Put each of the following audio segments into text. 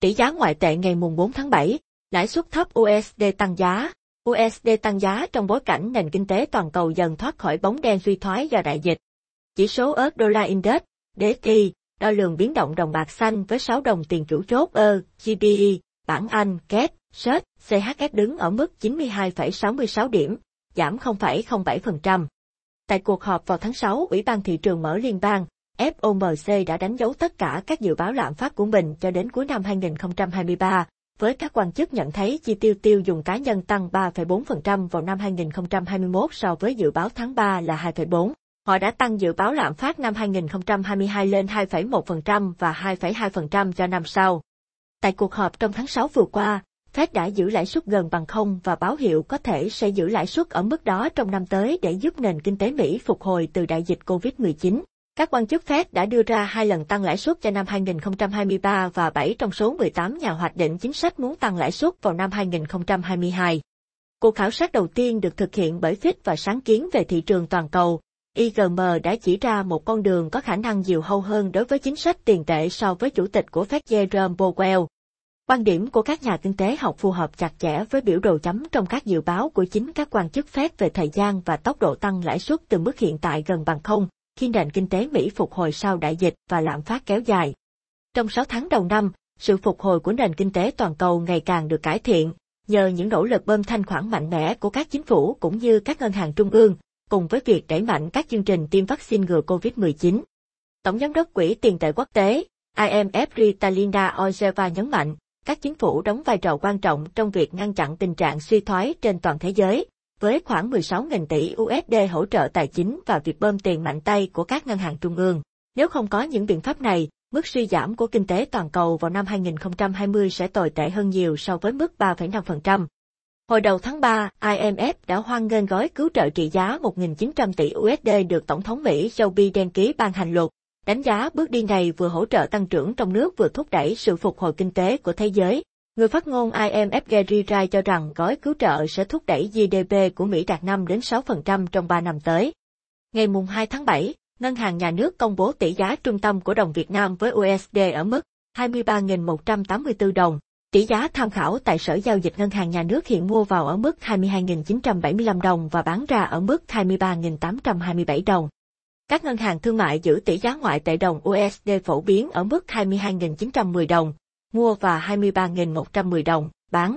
Tỷ giá ngoại tệ ngày mùng 4 tháng 7, lãi suất thấp USD tăng giá. USD tăng giá trong bối cảnh nền kinh tế toàn cầu dần thoát khỏi bóng đen suy thoái do đại dịch. Chỉ số US Dollar index, DXY, đo lường biến động đồng bạc xanh với 6 đồng tiền chủ chốt e, ơ, GBE, bảng Anh, KED, SET, CHF đứng ở mức 92,66 điểm, giảm 0,07%. Tại cuộc họp vào tháng 6, Ủy ban Thị trường mở liên bang, FOMC đã đánh dấu tất cả các dự báo lạm phát của mình cho đến cuối năm 2023, với các quan chức nhận thấy chi tiêu tiêu dùng cá nhân tăng 3,4% vào năm 2021 so với dự báo tháng 3 là 2,4%. Họ đã tăng dự báo lạm phát năm 2022 lên 2,1% và 2,2% cho năm sau. Tại cuộc họp trong tháng 6 vừa qua, Fed đã giữ lãi suất gần bằng không và báo hiệu có thể sẽ giữ lãi suất ở mức đó trong năm tới để giúp nền kinh tế Mỹ phục hồi từ đại dịch COVID-19. Các quan chức Fed đã đưa ra hai lần tăng lãi suất cho năm 2023 và 7 trong số 18 nhà hoạch định chính sách muốn tăng lãi suất vào năm 2022. Cuộc khảo sát đầu tiên được thực hiện bởi Fitch và sáng kiến về thị trường toàn cầu. IGM đã chỉ ra một con đường có khả năng nhiều hâu hơn đối với chính sách tiền tệ so với chủ tịch của Fed Jerome Powell. Quan điểm của các nhà kinh tế học phù hợp chặt chẽ với biểu đồ chấm trong các dự báo của chính các quan chức Fed về thời gian và tốc độ tăng lãi suất từ mức hiện tại gần bằng không, khi nền kinh tế Mỹ phục hồi sau đại dịch và lạm phát kéo dài. Trong 6 tháng đầu năm, sự phục hồi của nền kinh tế toàn cầu ngày càng được cải thiện, nhờ những nỗ lực bơm thanh khoản mạnh mẽ của các chính phủ cũng như các ngân hàng trung ương, cùng với việc đẩy mạnh các chương trình tiêm vaccine ngừa COVID-19. Tổng giám đốc Quỹ tiền tệ quốc tế, IMF Ritalina Ojeva nhấn mạnh, các chính phủ đóng vai trò quan trọng trong việc ngăn chặn tình trạng suy thoái trên toàn thế giới, với khoảng 16.000 tỷ USD hỗ trợ tài chính và việc bơm tiền mạnh tay của các ngân hàng trung ương. Nếu không có những biện pháp này, mức suy giảm của kinh tế toàn cầu vào năm 2020 sẽ tồi tệ hơn nhiều so với mức 3,5%. Hồi đầu tháng 3, IMF đã hoan nghênh gói cứu trợ trị giá 1.900 tỷ USD được Tổng thống Mỹ Joe Biden ký ban hành luật, đánh giá bước đi này vừa hỗ trợ tăng trưởng trong nước vừa thúc đẩy sự phục hồi kinh tế của thế giới. Người phát ngôn IMF Gary Wright cho rằng gói cứu trợ sẽ thúc đẩy GDP của Mỹ đạt 5 đến 6% trong 3 năm tới. Ngày mùng 2 tháng 7, Ngân hàng Nhà nước công bố tỷ giá trung tâm của đồng Việt Nam với USD ở mức 23.184 đồng. Tỷ giá tham khảo tại Sở Giao dịch Ngân hàng Nhà nước hiện mua vào ở mức 22.975 đồng và bán ra ở mức 23.827 đồng. Các ngân hàng thương mại giữ tỷ giá ngoại tệ đồng USD phổ biến ở mức 22.910 đồng, mua và 23.110 đồng, bán.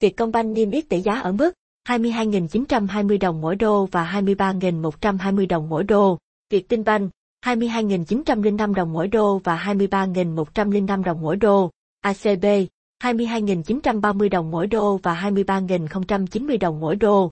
Vietcombank niêm yết tỷ giá ở mức 22.920 đồng mỗi đô và 23.120 đồng mỗi đô. Vietinbank 22.905 đồng mỗi đô và 23.105 đồng mỗi đô. ACB 22.930 đồng mỗi đô và 23.090 đồng mỗi đô.